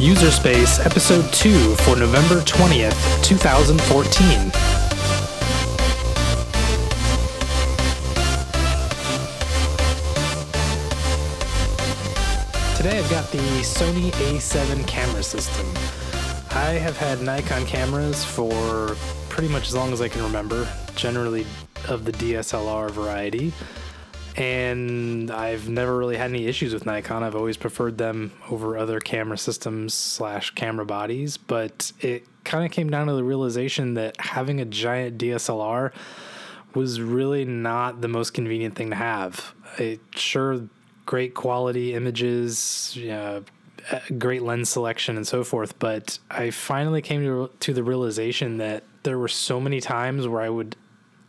User Space Episode 2 for November 20th, 2014. Today I've got the Sony A7 camera system. I have had Nikon cameras for pretty much as long as I can remember, generally of the DSLR variety. And I've never really had any issues with Nikon. I've always preferred them over other camera systems slash camera bodies. But it kind of came down to the realization that having a giant DSLR was really not the most convenient thing to have. It sure great quality images, uh, great lens selection, and so forth. But I finally came to, to the realization that there were so many times where I would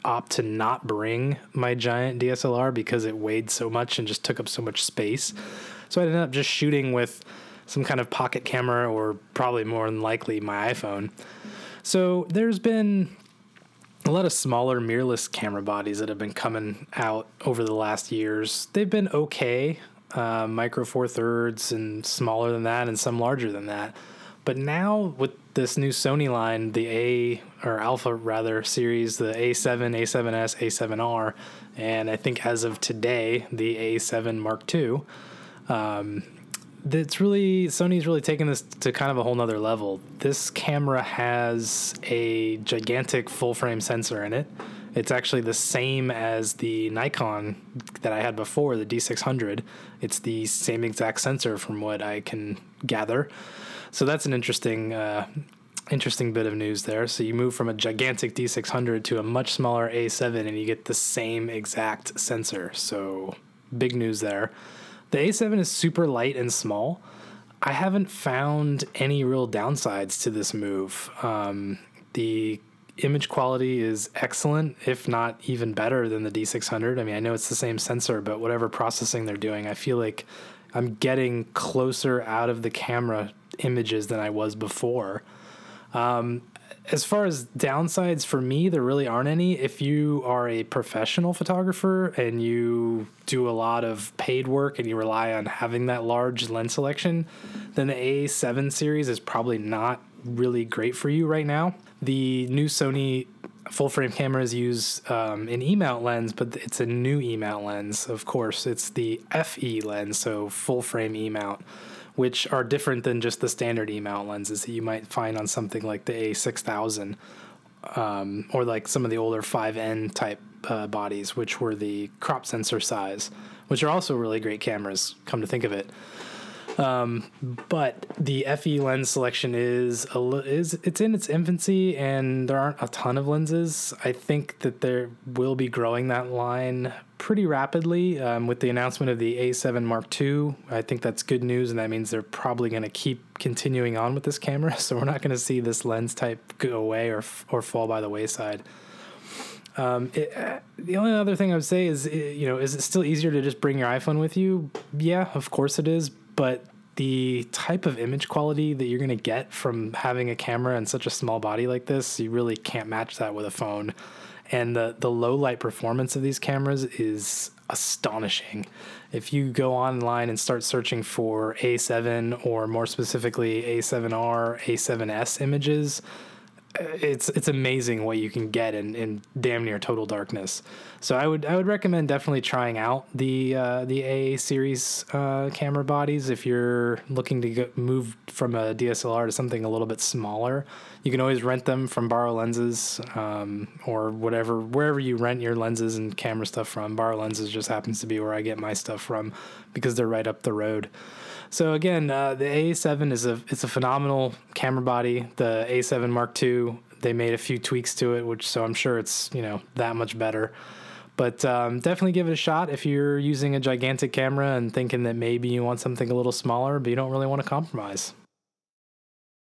opt to not bring my giant DSLR because it weighed so much and just took up so much space. So I ended up just shooting with some kind of pocket camera or probably more than likely my iPhone. So there's been a lot of smaller mirrorless camera bodies that have been coming out over the last years. They've been okay, uh, micro four thirds and smaller than that, and some larger than that. But now with this new Sony line, the A or Alpha rather series, the A7, A7S, A7R, and I think as of today, the A7 Mark II. Um, that's really Sony's really taken this to kind of a whole nother level. This camera has a gigantic full frame sensor in it. It's actually the same as the Nikon that I had before, the D600. It's the same exact sensor from what I can gather. So that's an interesting uh, interesting bit of news there. So you move from a gigantic D600 to a much smaller A7 and you get the same exact sensor. So big news there. The A7 is super light and small. I haven't found any real downsides to this move. Um, the image quality is excellent, if not even better than the D600. I mean, I know it's the same sensor, but whatever processing they're doing, I feel like I'm getting closer out of the camera images than I was before. Um, as far as downsides for me, there really aren't any. If you are a professional photographer and you do a lot of paid work and you rely on having that large lens selection, then the A7 series is probably not really great for you right now. The new Sony full frame cameras use um, an E mount lens, but it's a new E mount lens, of course. It's the FE lens, so full frame E mount which are different than just the standard E mount lenses that you might find on something like the A6000 um, or like some of the older 5N type uh, bodies, which were the crop sensor size, which are also really great cameras, come to think of it. Um, but the FE lens selection is a, is it's in its infancy, and there aren't a ton of lenses. I think that there will be growing that line pretty rapidly um, with the announcement of the A7 Mark II. I think that's good news, and that means they're probably going to keep continuing on with this camera. So we're not going to see this lens type go away or or fall by the wayside. Um, it, uh, the only other thing I would say is, you know, is it still easier to just bring your iPhone with you? Yeah, of course it is, but the type of image quality that you're going to get from having a camera in such a small body like this, you really can't match that with a phone. And the, the low light performance of these cameras is astonishing. If you go online and start searching for A7 or more specifically A7R, A7S images, it's it's amazing what you can get in, in damn near total darkness. So I would I would recommend definitely trying out the uh, the A series uh, camera bodies if you're looking to move from a DSLR to something a little bit smaller. You can always rent them from Borrow Lenses um, or whatever wherever you rent your lenses and camera stuff from. Borrow Lenses just happens to be where I get my stuff from because they're right up the road. So again, uh, the A7 is a it's a phenomenal camera body. The A7 Mark II, they made a few tweaks to it, which so I'm sure it's you know that much better. But um, definitely give it a shot if you're using a gigantic camera and thinking that maybe you want something a little smaller, but you don't really want to compromise.